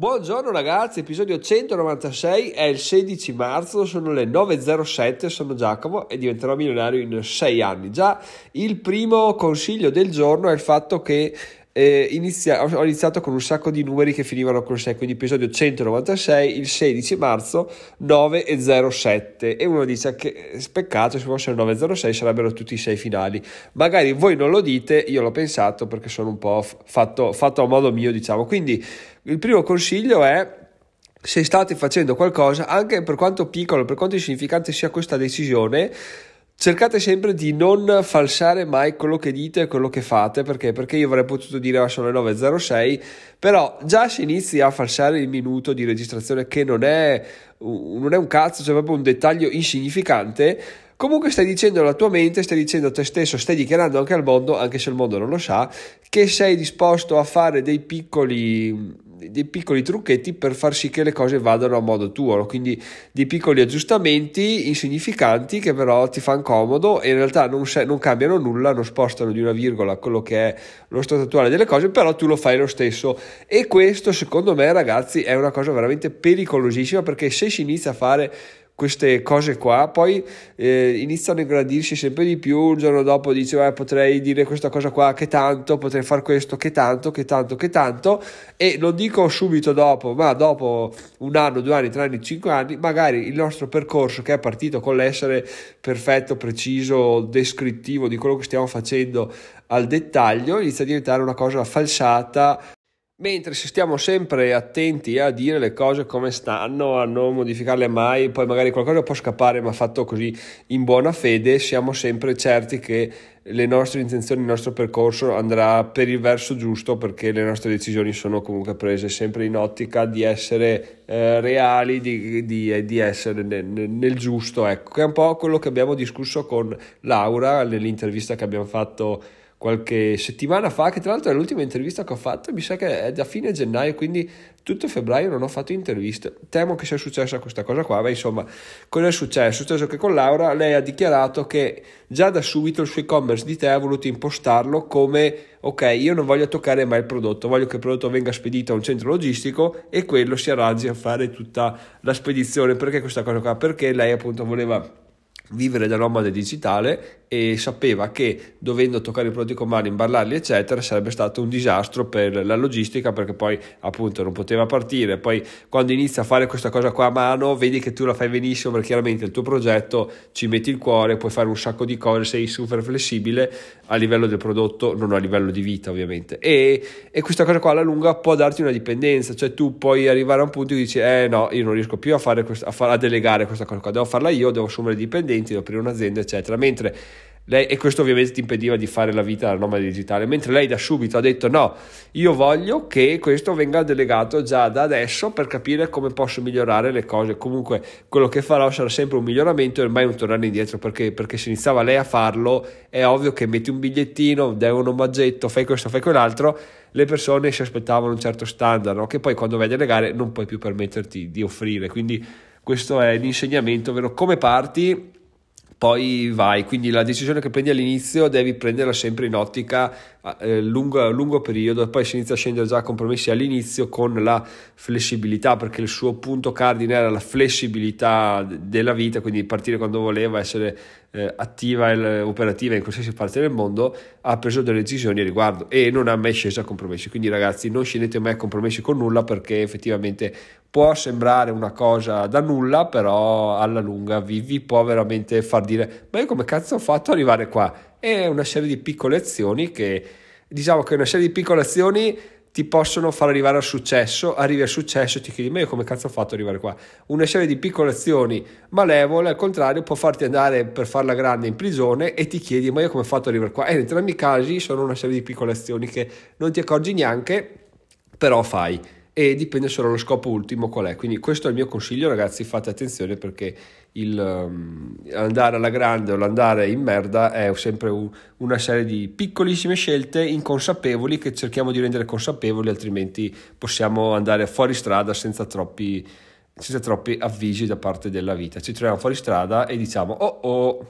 Buongiorno ragazzi, episodio 196, è il 16 marzo, sono le 9.07, sono Giacomo e diventerò milionario in 6 anni. Già il primo consiglio del giorno è il fatto che eh, inizia, ho iniziato con un sacco di numeri che finivano con 6, quindi episodio 196, il 16 marzo 9.07 e uno dice che peccato se fossero 9.06 sarebbero tutti i 6 finali. Magari voi non lo dite, io l'ho pensato perché sono un po' fatto, fatto a modo mio diciamo. Quindi il primo consiglio è se state facendo qualcosa, anche per quanto piccolo, per quanto insignificante sia questa decisione, cercate sempre di non falsare mai quello che dite e quello che fate perché, perché io avrei potuto dire ah, sono le 9.06 però già si inizia a falsare il minuto di registrazione che non è, non è un cazzo cioè proprio un dettaglio insignificante. Comunque stai dicendo alla tua mente, stai dicendo a te stesso, stai dichiarando anche al mondo, anche se il mondo non lo sa, che sei disposto a fare dei piccoli, dei piccoli trucchetti per far sì che le cose vadano a modo tuo, quindi dei piccoli aggiustamenti insignificanti che però ti fanno comodo e in realtà non, se, non cambiano nulla, non spostano di una virgola quello che è lo stato attuale delle cose, però tu lo fai lo stesso. E questo secondo me ragazzi è una cosa veramente pericolosissima perché se si inizia a fare queste cose qua, poi eh, iniziano a ingrandirsi sempre di più, il giorno dopo dice eh, potrei dire questa cosa qua che tanto, potrei fare questo che tanto, che tanto, che tanto. E non dico subito dopo, ma dopo un anno, due anni, tre anni, cinque anni, magari il nostro percorso che è partito con l'essere perfetto, preciso, descrittivo di quello che stiamo facendo al dettaglio, inizia a diventare una cosa falsata Mentre se stiamo sempre attenti a dire le cose come stanno, a non modificarle mai, poi magari qualcosa può scappare ma fatto così in buona fede, siamo sempre certi che le nostre intenzioni, il nostro percorso andrà per il verso giusto perché le nostre decisioni sono comunque prese sempre in ottica di essere eh, reali, di, di, di essere nel, nel, giusto, ecco, che è un po' quello che abbiamo discusso con Laura nell'intervista che abbiamo fatto qualche settimana fa, che tra l'altro è l'ultima intervista che ho fatto, mi sa che è da fine gennaio, quindi tutto febbraio non ho fatto interviste. Temo che sia successa questa cosa qua, ma insomma, cosa è successo? È successo che con Laura lei ha dichiarato che già da subito il suo e-commerce di te ha voluto impostarlo come ok, io non voglio toccare mai il prodotto, voglio che il prodotto venga spedito a un centro logistico e quello si arrangi a fare tutta la spedizione. Perché questa cosa qua? Perché lei appunto voleva vivere da nomade digitale e sapeva che dovendo toccare i prodotti con mano, imballarli eccetera sarebbe stato un disastro per la logistica perché poi appunto non poteva partire. Poi quando inizia a fare questa cosa qua a mano vedi che tu la fai benissimo perché chiaramente il tuo progetto ci metti il cuore puoi fare un sacco di cose sei super flessibile a livello del prodotto non a livello di vita ovviamente. E, e questa cosa qua alla lunga può darti una dipendenza. Cioè tu puoi arrivare a un punto e dici eh no io non riesco più a fare questa, a, far, a delegare questa cosa qua. Devo farla io devo assumere dipendenti devo aprire un'azienda eccetera. Mentre lei, e questo ovviamente ti impediva di fare la vita da nomade digitale, mentre lei da subito ha detto no, io voglio che questo venga delegato già da adesso per capire come posso migliorare le cose. Comunque quello che farò sarà sempre un miglioramento e mai un tornare indietro perché, perché se iniziava lei a farlo è ovvio che metti un bigliettino, dai un omaggetto, fai questo, fai quell'altro, le persone si aspettavano un certo standard no? che poi quando vai a delegare non puoi più permetterti di offrire. Quindi questo è l'insegnamento, ovvero come parti poi vai. Quindi la decisione che prendi all'inizio devi prenderla sempre in ottica eh, lungo, lungo periodo, poi si inizia a scendere già a compromessi all'inizio con la flessibilità, perché il suo punto cardine era la flessibilità della vita, quindi partire quando voleva, essere eh, attiva e operativa in qualsiasi parte del mondo, ha preso delle decisioni a riguardo e non ha mai sceso a compromessi. Quindi ragazzi non scendete mai a compromessi con nulla perché effettivamente può sembrare una cosa da nulla, però alla lunga vi, vi può veramente far dire ma io come cazzo ho fatto ad arrivare qua? È una serie di piccole azioni che diciamo che una serie di piccole azioni ti possono far arrivare al successo, arrivi al successo e ti chiedi ma io come cazzo ho fatto ad arrivare qua? Una serie di piccole azioni malevole al contrario può farti andare per farla grande in prigione e ti chiedi ma io come ho fatto ad arrivare qua? E in entrambi i casi sono una serie di piccole azioni che non ti accorgi neanche, però fai e dipende solo dallo scopo ultimo qual è. Quindi questo è il mio consiglio, ragazzi, fate attenzione perché il, um, andare alla grande o l'andare in merda è sempre un, una serie di piccolissime scelte inconsapevoli che cerchiamo di rendere consapevoli, altrimenti possiamo andare fuori strada senza troppi, senza troppi avvisi da parte della vita. Ci troviamo fuori strada e diciamo oh oh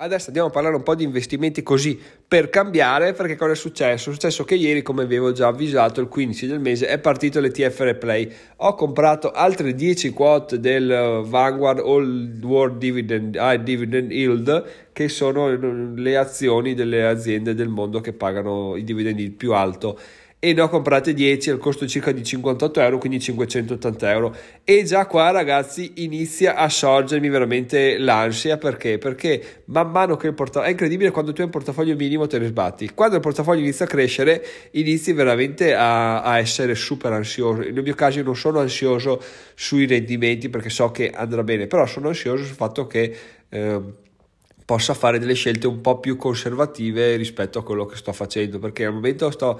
Adesso andiamo a parlare un po' di investimenti così per cambiare, perché cosa è successo? È successo che ieri, come avevo già avvisato, il 15 del mese è partito l'ETF Replay. Ho comprato altre 10 quote del Vanguard All World Dividend, High Dividend Yield, che sono le azioni delle aziende del mondo che pagano i dividendi più alto e ne ho comprate 10 al costo circa di 58 euro, quindi 580 euro. E già qua, ragazzi, inizia a sorgermi veramente l'ansia perché? Perché man mano che il portafoglio è incredibile quando tu hai un portafoglio minimo te ne sbatti. Quando il portafoglio inizia a crescere, inizi veramente a, a essere super ansioso. Nel mio caso, io non sono ansioso sui rendimenti perché so che andrà bene, però sono ansioso sul fatto che. Eh, possa fare delle scelte un po' più conservative rispetto a quello che sto facendo perché al momento sto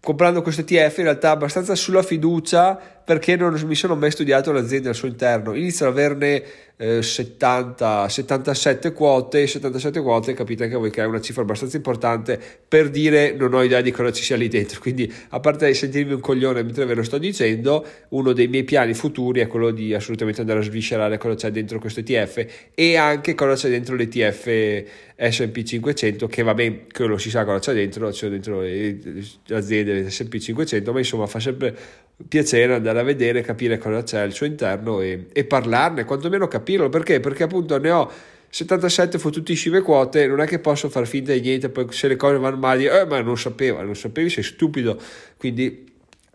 comprando questo ETF in realtà abbastanza sulla fiducia perché non mi sono mai studiato l'azienda al suo interno. Inizio ad averne eh, 70, 77 quote, 77 quote capite anche voi che è una cifra abbastanza importante per dire non ho idea di cosa ci sia lì dentro. Quindi a parte sentirmi un coglione mentre ve lo sto dicendo, uno dei miei piani futuri è quello di assolutamente andare a sviscerare cosa c'è dentro questo ETF e anche cosa c'è dentro l'ETF S&P 500 che va bene, quello si sa cosa c'è dentro, c'è dentro le aziende S&P 500, ma insomma fa sempre piacere andare a vedere, capire cosa c'è al suo interno e, e parlarne, quantomeno capirlo. Perché? Perché appunto ne ho 77 fottutissime quote, non è che posso far finta di niente, poi se le cose vanno male, eh, ma non sapevo, non sapevi, sei stupido. Quindi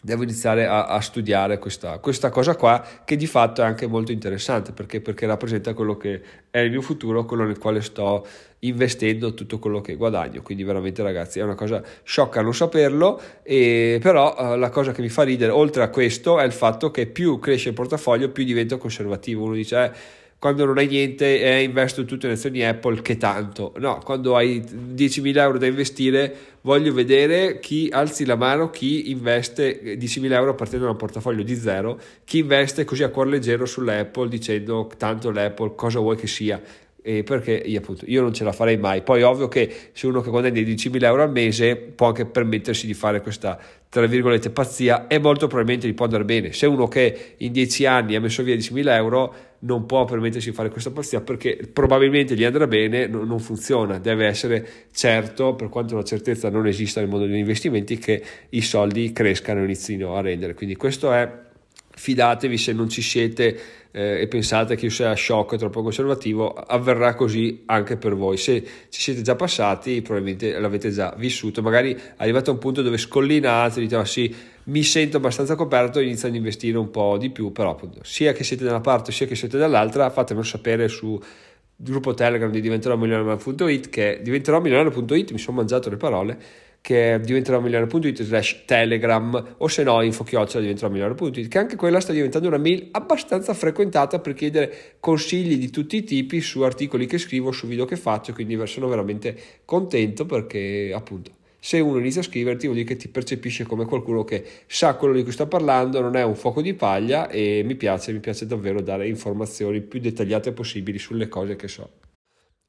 devo iniziare a, a studiare questa, questa, cosa qua che di fatto è anche molto interessante perché, perché, rappresenta quello che è il mio futuro, quello nel quale sto investendo tutto quello che guadagno. Quindi veramente ragazzi è una cosa sciocca non saperlo e però eh, la cosa che mi fa ridere oltre a questo è il fatto che più cresce il portafoglio più divento conservativo. Uno dice eh, quando non hai niente e investo tutto in azioni Apple, che tanto. No, quando hai 10.000 euro da investire, voglio vedere chi alzi la mano, chi investe 10.000 euro partendo da un portafoglio di zero, chi investe così a cuor leggero sull'Apple dicendo tanto l'Apple cosa vuoi che sia. E perché io appunto io non ce la farei mai. Poi ovvio che se uno che guadagna 10.000 euro al mese può anche permettersi di fare questa tra virgolette pazzia e molto probabilmente gli può andare bene. Se uno che in 10 anni ha messo via 10.000 euro non può permettersi di fare questa pazzia perché probabilmente gli andrà bene, no, non funziona, deve essere certo, per quanto la certezza non esista nel mondo degli investimenti, che i soldi crescano e inizino a rendere. Quindi questo è fidatevi se non ci siete eh, e pensate che io sia shock troppo conservativo, avverrà così anche per voi. Se ci siete già passati, probabilmente l'avete già vissuto. Magari arrivate a un punto dove scollinate, dite: ah, sì, mi sento abbastanza coperto, inizio ad investire un po' di più. Però, appunto, sia che siete da una parte sia che siete dall'altra, fatemelo sapere su gruppo Telegram di diventerò milionario.it che diventerò milionario.it, mi sono mangiato le parole che diventerà milionario.it slash telegram o se no info chiocciola diventerà milionario.it che anche quella sta diventando una mail abbastanza frequentata per chiedere consigli di tutti i tipi su articoli che scrivo, su video che faccio quindi sono veramente contento perché appunto se uno inizia a scriverti vuol dire che ti percepisce come qualcuno che sa quello di cui sta parlando, non è un fuoco di paglia e mi piace, mi piace davvero dare informazioni più dettagliate possibili sulle cose che so.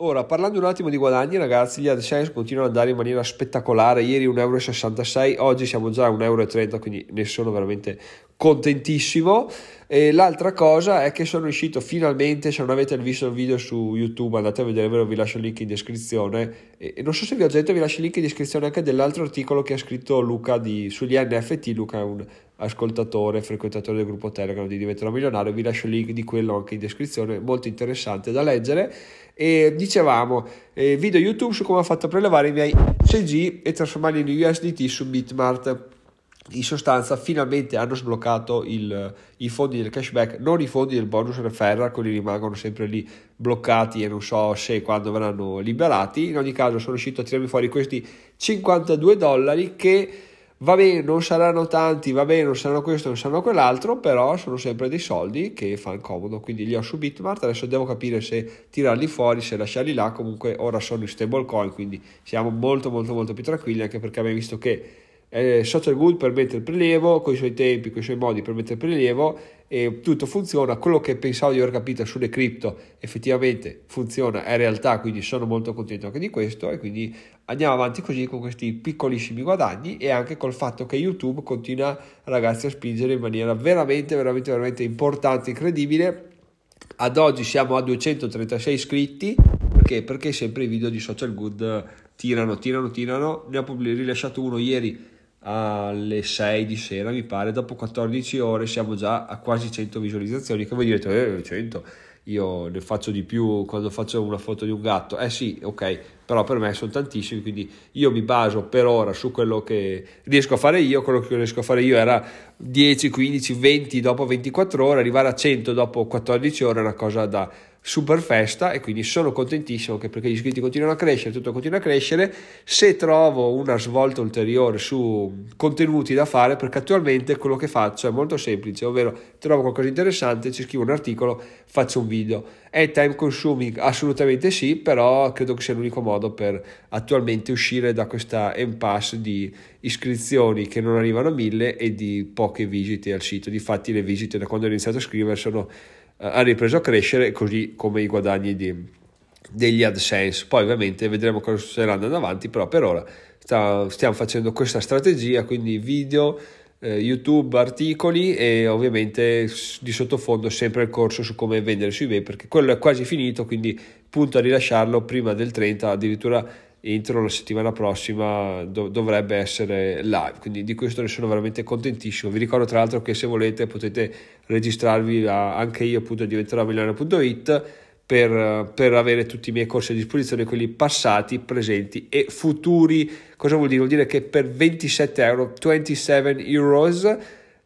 Ora, parlando un attimo di guadagni, ragazzi, gli AdSense continuano ad andare in maniera spettacolare. Ieri 1,66 euro, oggi siamo già a 1,30 euro, quindi ne sono veramente contentissimo. E l'altra cosa è che sono riuscito finalmente, se non avete visto il video su YouTube, andate a vedere, ve lo vi lascio il link in descrizione. E non so se vi ho detto, vi lascio il link in descrizione anche dell'altro articolo che ha scritto Luca di, sugli NFT. Luca è un ascoltatore, frequentatore del gruppo Telegram di Diventerò Milionario. Vi lascio il link di quello anche in descrizione, molto interessante da leggere. E dicevamo, eh, video YouTube su come ho fatto a prelevare i miei CG e trasformarli in USDT su Bitmart. In sostanza, finalmente hanno sbloccato il, i fondi del cashback, non i fondi del bonus referral, quelli rimangono sempre lì bloccati e non so se e quando verranno liberati. In ogni caso, sono riuscito a tirarmi fuori questi 52 dollari che va bene, non saranno tanti, va bene, non saranno questo, non saranno quell'altro, però sono sempre dei soldi che fanno comodo, quindi li ho su Bitmart, adesso devo capire se tirarli fuori, se lasciarli là, comunque ora sono in stablecoin, quindi siamo molto molto molto più tranquilli, anche perché abbiamo visto che eh, Social Good permette il prelievo, con i suoi tempi, con i suoi modi permette il prelievo e tutto funziona. Quello che pensavo di aver capito sulle cripto effettivamente funziona, è realtà, quindi sono molto contento anche di questo e quindi andiamo avanti così con questi piccolissimi guadagni e anche col fatto che YouTube continua ragazzi a spingere in maniera veramente veramente veramente importante, incredibile. Ad oggi siamo a 236 iscritti perché? Perché sempre i video di Social Good tirano, tirano, tirano. Ne ho rilasciato uno ieri alle 6 di sera, mi pare. Dopo 14 ore siamo già a quasi 100 visualizzazioni. Che voi direte, eh, 100 io ne faccio di più quando faccio una foto di un gatto. Eh sì, ok, però per me sono tantissimi, quindi io mi baso per ora su quello che riesco a fare io. Quello che riesco a fare io era 10, 15, 20 dopo 24 ore, arrivare a 100 dopo 14 ore è una cosa da super festa e quindi sono contentissimo che perché gli iscritti continuano a crescere, tutto continua a crescere. Se trovo una svolta ulteriore su contenuti da fare, perché attualmente quello che faccio è molto semplice, ovvero trovo qualcosa di interessante, ci scrivo un articolo, faccio un video. È time consuming? Assolutamente sì, però credo che sia l'unico modo per attualmente uscire da questa impasse di iscrizioni che non arrivano a mille e di poche visite al sito. Difatti le visite da quando ho iniziato a scrivere sono eh, ha ripreso a crescere così come i guadagni di, degli AdSense. Poi ovviamente vedremo cosa succederà andando avanti, però per ora sta, stiamo facendo questa strategia, quindi video, eh, YouTube, articoli e ovviamente di sottofondo sempre il corso su come vendere su eBay perché quello è quasi finito, quindi punto a rilasciarlo prima del 30, addirittura entro la settimana prossima dov- dovrebbe essere live. Quindi di questo ne sono veramente contentissimo. Vi ricordo tra l'altro che se volete potete registrarvi a, anche io appunto diventerò milano.it per, per, avere tutti i miei corsi a disposizione quelli passati, presenti e futuri. Cosa vuol dire? vuol dire che per 27 euro 27 euros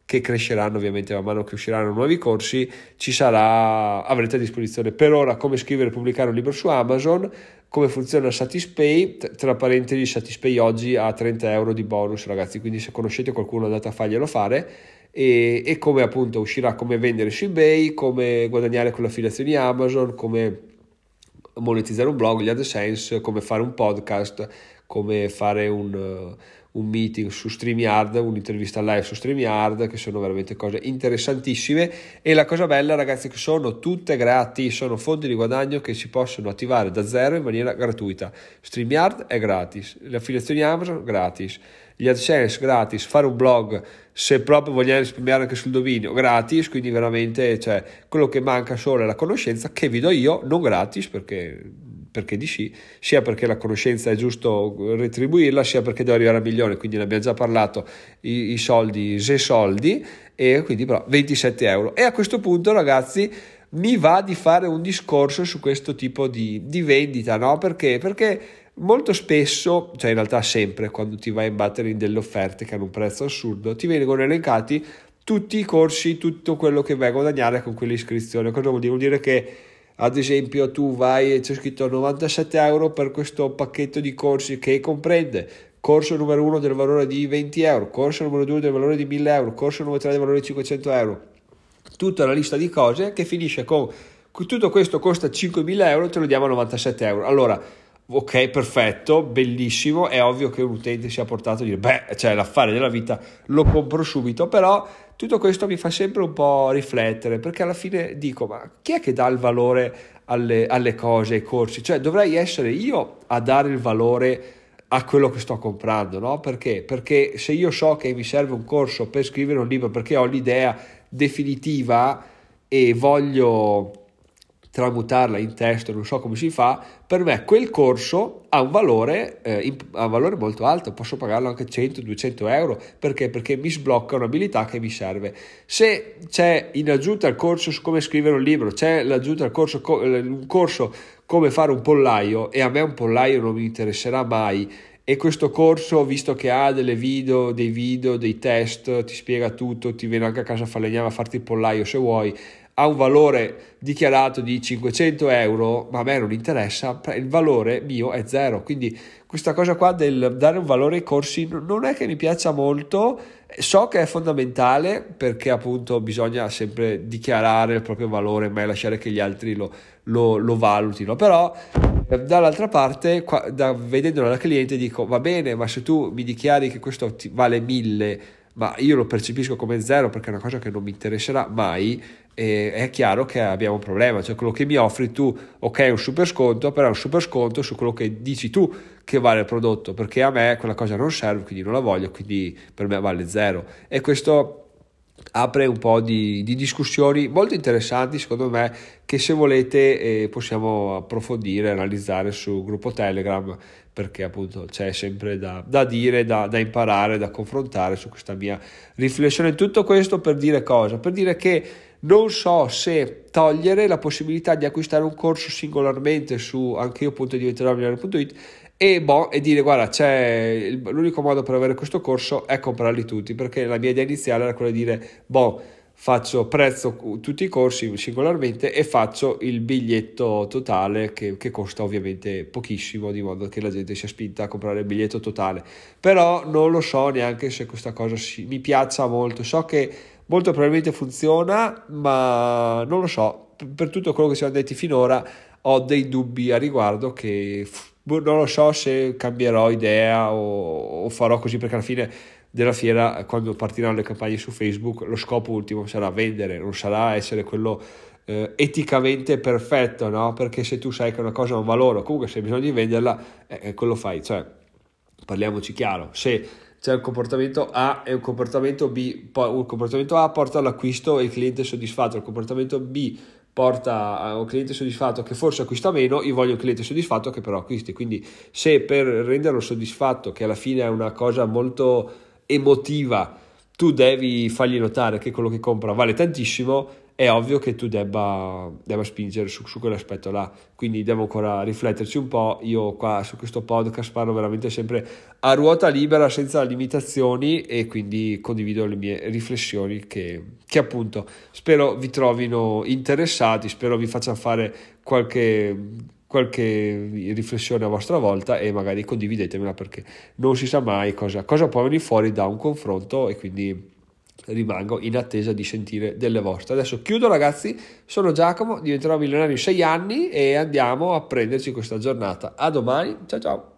che cresceranno ovviamente man mano che usciranno nuovi corsi, ci sarà, avrete a disposizione per ora come scrivere e pubblicare un libro su Amazon, come funziona Satispay, tra parentesi Satispay oggi ha 30 euro di bonus ragazzi, quindi se conoscete qualcuno andate a farglielo fare e, e come appunto uscirà come vendere su eBay, come guadagnare con le affiliazioni Amazon, come monetizzare un blog, gli AdSense, come fare un podcast, come fare un un meeting su StreamYard, un'intervista live su StreamYard, che sono veramente cose interessantissime. E la cosa bella, ragazzi, che sono tutte gratis, sono fonti di guadagno che si possono attivare da zero in maniera gratuita. StreamYard è gratis, le affiliazioni Amazon gratis, gli AdSense gratis, fare un blog se proprio vogliamo risparmiare anche sul dominio gratis, quindi veramente cioè, quello che manca solo è la conoscenza che vi do io, non gratis perché perché di sì, sia perché la conoscenza è giusto retribuirla, sia perché deve arrivare a milione, quindi ne abbiamo già parlato, i, i soldi, se soldi, e quindi però 27 euro. E a questo punto ragazzi mi va di fare un discorso su questo tipo di, di vendita, no? Perché? Perché molto spesso, cioè in realtà sempre, quando ti vai a imbattere in delle offerte che hanno un prezzo assurdo, ti vengono elencati tutti i corsi, tutto quello che vai a guadagnare con quell'iscrizione. Cosa vuol dire? Vuol dire che ad esempio tu vai e c'è scritto 97 euro per questo pacchetto di corsi che comprende corso numero 1 del valore di 20 euro, corso numero 2 del valore di 1000 euro, corso numero 3 del valore di 500 euro, tutta una lista di cose che finisce con tutto questo costa 5.000 euro, te lo diamo a 97 euro. Allora, ok, perfetto, bellissimo, è ovvio che un utente sia portato a dire, beh, cioè l'affare della vita, lo compro subito, però tutto questo mi fa sempre un po' riflettere perché alla fine dico ma chi è che dà il valore alle, alle cose, ai corsi? Cioè dovrei essere io a dare il valore a quello che sto comprando, no? Perché? Perché se io so che mi serve un corso per scrivere un libro perché ho l'idea definitiva e voglio tramutarla in testo, non so come si fa, per me quel corso ha un valore, eh, ha un valore molto alto, posso pagarlo anche 100-200 euro, perché? Perché mi sblocca un'abilità che mi serve. Se c'è in aggiunta al corso su come scrivere un libro, c'è l'aggiunta al corso, un corso come fare un pollaio, e a me un pollaio non mi interesserà mai, e questo corso, visto che ha delle video, dei video, dei test, ti spiega tutto, ti viene anche a casa a falegname a farti il pollaio se vuoi, ha un valore dichiarato di 500 euro, ma a me non interessa, il valore mio è zero. Quindi questa cosa qua del dare un valore ai corsi non è che mi piaccia molto, so che è fondamentale perché appunto bisogna sempre dichiarare il proprio valore, mai lasciare che gli altri lo, lo, lo valutino, però eh, dall'altra parte, qua, da, vedendolo da cliente, dico va bene, ma se tu mi dichiari che questo vale 1000 ma io lo percepisco come zero perché è una cosa che non mi interesserà mai, e è chiaro che abbiamo un problema, cioè quello che mi offri tu, ok, è un super sconto, però è un super sconto su quello che dici tu che vale il prodotto, perché a me quella cosa non serve, quindi non la voglio, quindi per me vale zero. E questo apre un po' di, di, discussioni molto interessanti secondo me che se volete eh, possiamo approfondire, analizzare sul gruppo Telegram perché appunto c'è sempre da, da dire, da, da, imparare, da confrontare su questa mia riflessione. Tutto questo per dire cosa? Per dire che non so se togliere la possibilità di acquistare un corso singolarmente su anche io punto diventerò.it e, boh, e dire guarda c'è l'unico modo per avere questo corso è comprarli tutti perché la mia idea iniziale era quella di dire boh faccio prezzo tutti i corsi singolarmente e faccio il biglietto totale che, che, costa ovviamente pochissimo di modo che la gente sia spinta a comprare il biglietto totale però non lo so neanche se questa cosa si, mi piaccia molto. So che molto probabilmente funziona ma non lo so. Per tutto quello che siamo detti finora ho dei dubbi a riguardo che Boh, non lo so se cambierò idea o, o, farò così perché alla fine della fiera quando partiranno le campagne su Facebook lo scopo ultimo sarà vendere non sarà essere quello eh, eticamente perfetto no? perché se tu sai che una cosa ha un valore comunque se hai bisogno di venderla eh, eh, quello fai. Cioè parliamoci chiaro. Se c'è un comportamento A e un comportamento B un comportamento A porta all'acquisto e il cliente è soddisfatto il comportamento B porta a un cliente soddisfatto che forse acquista meno, io voglio un cliente soddisfatto che però acquisti. Quindi se per renderlo soddisfatto, che alla fine è una cosa molto emotiva, tu devi fargli notare che quello che compra vale tantissimo, è ovvio che tu debba, debba spingere su, su, quell'aspetto là. Quindi devo ancora rifletterci un po'. Io qua su questo podcast parlo veramente sempre a ruota libera, senza limitazioni e quindi condivido le mie riflessioni che, che appunto spero vi trovino interessati, spero vi facciano fare qualche qualche riflessione a vostra volta e magari condividetemela perché non si sa mai cosa, cosa può venire fuori da un confronto e quindi rimango in attesa di sentire delle vostre. Adesso chiudo ragazzi, sono Giacomo, diventerò milionario in sei anni e andiamo a prenderci questa giornata. A domani, ciao ciao!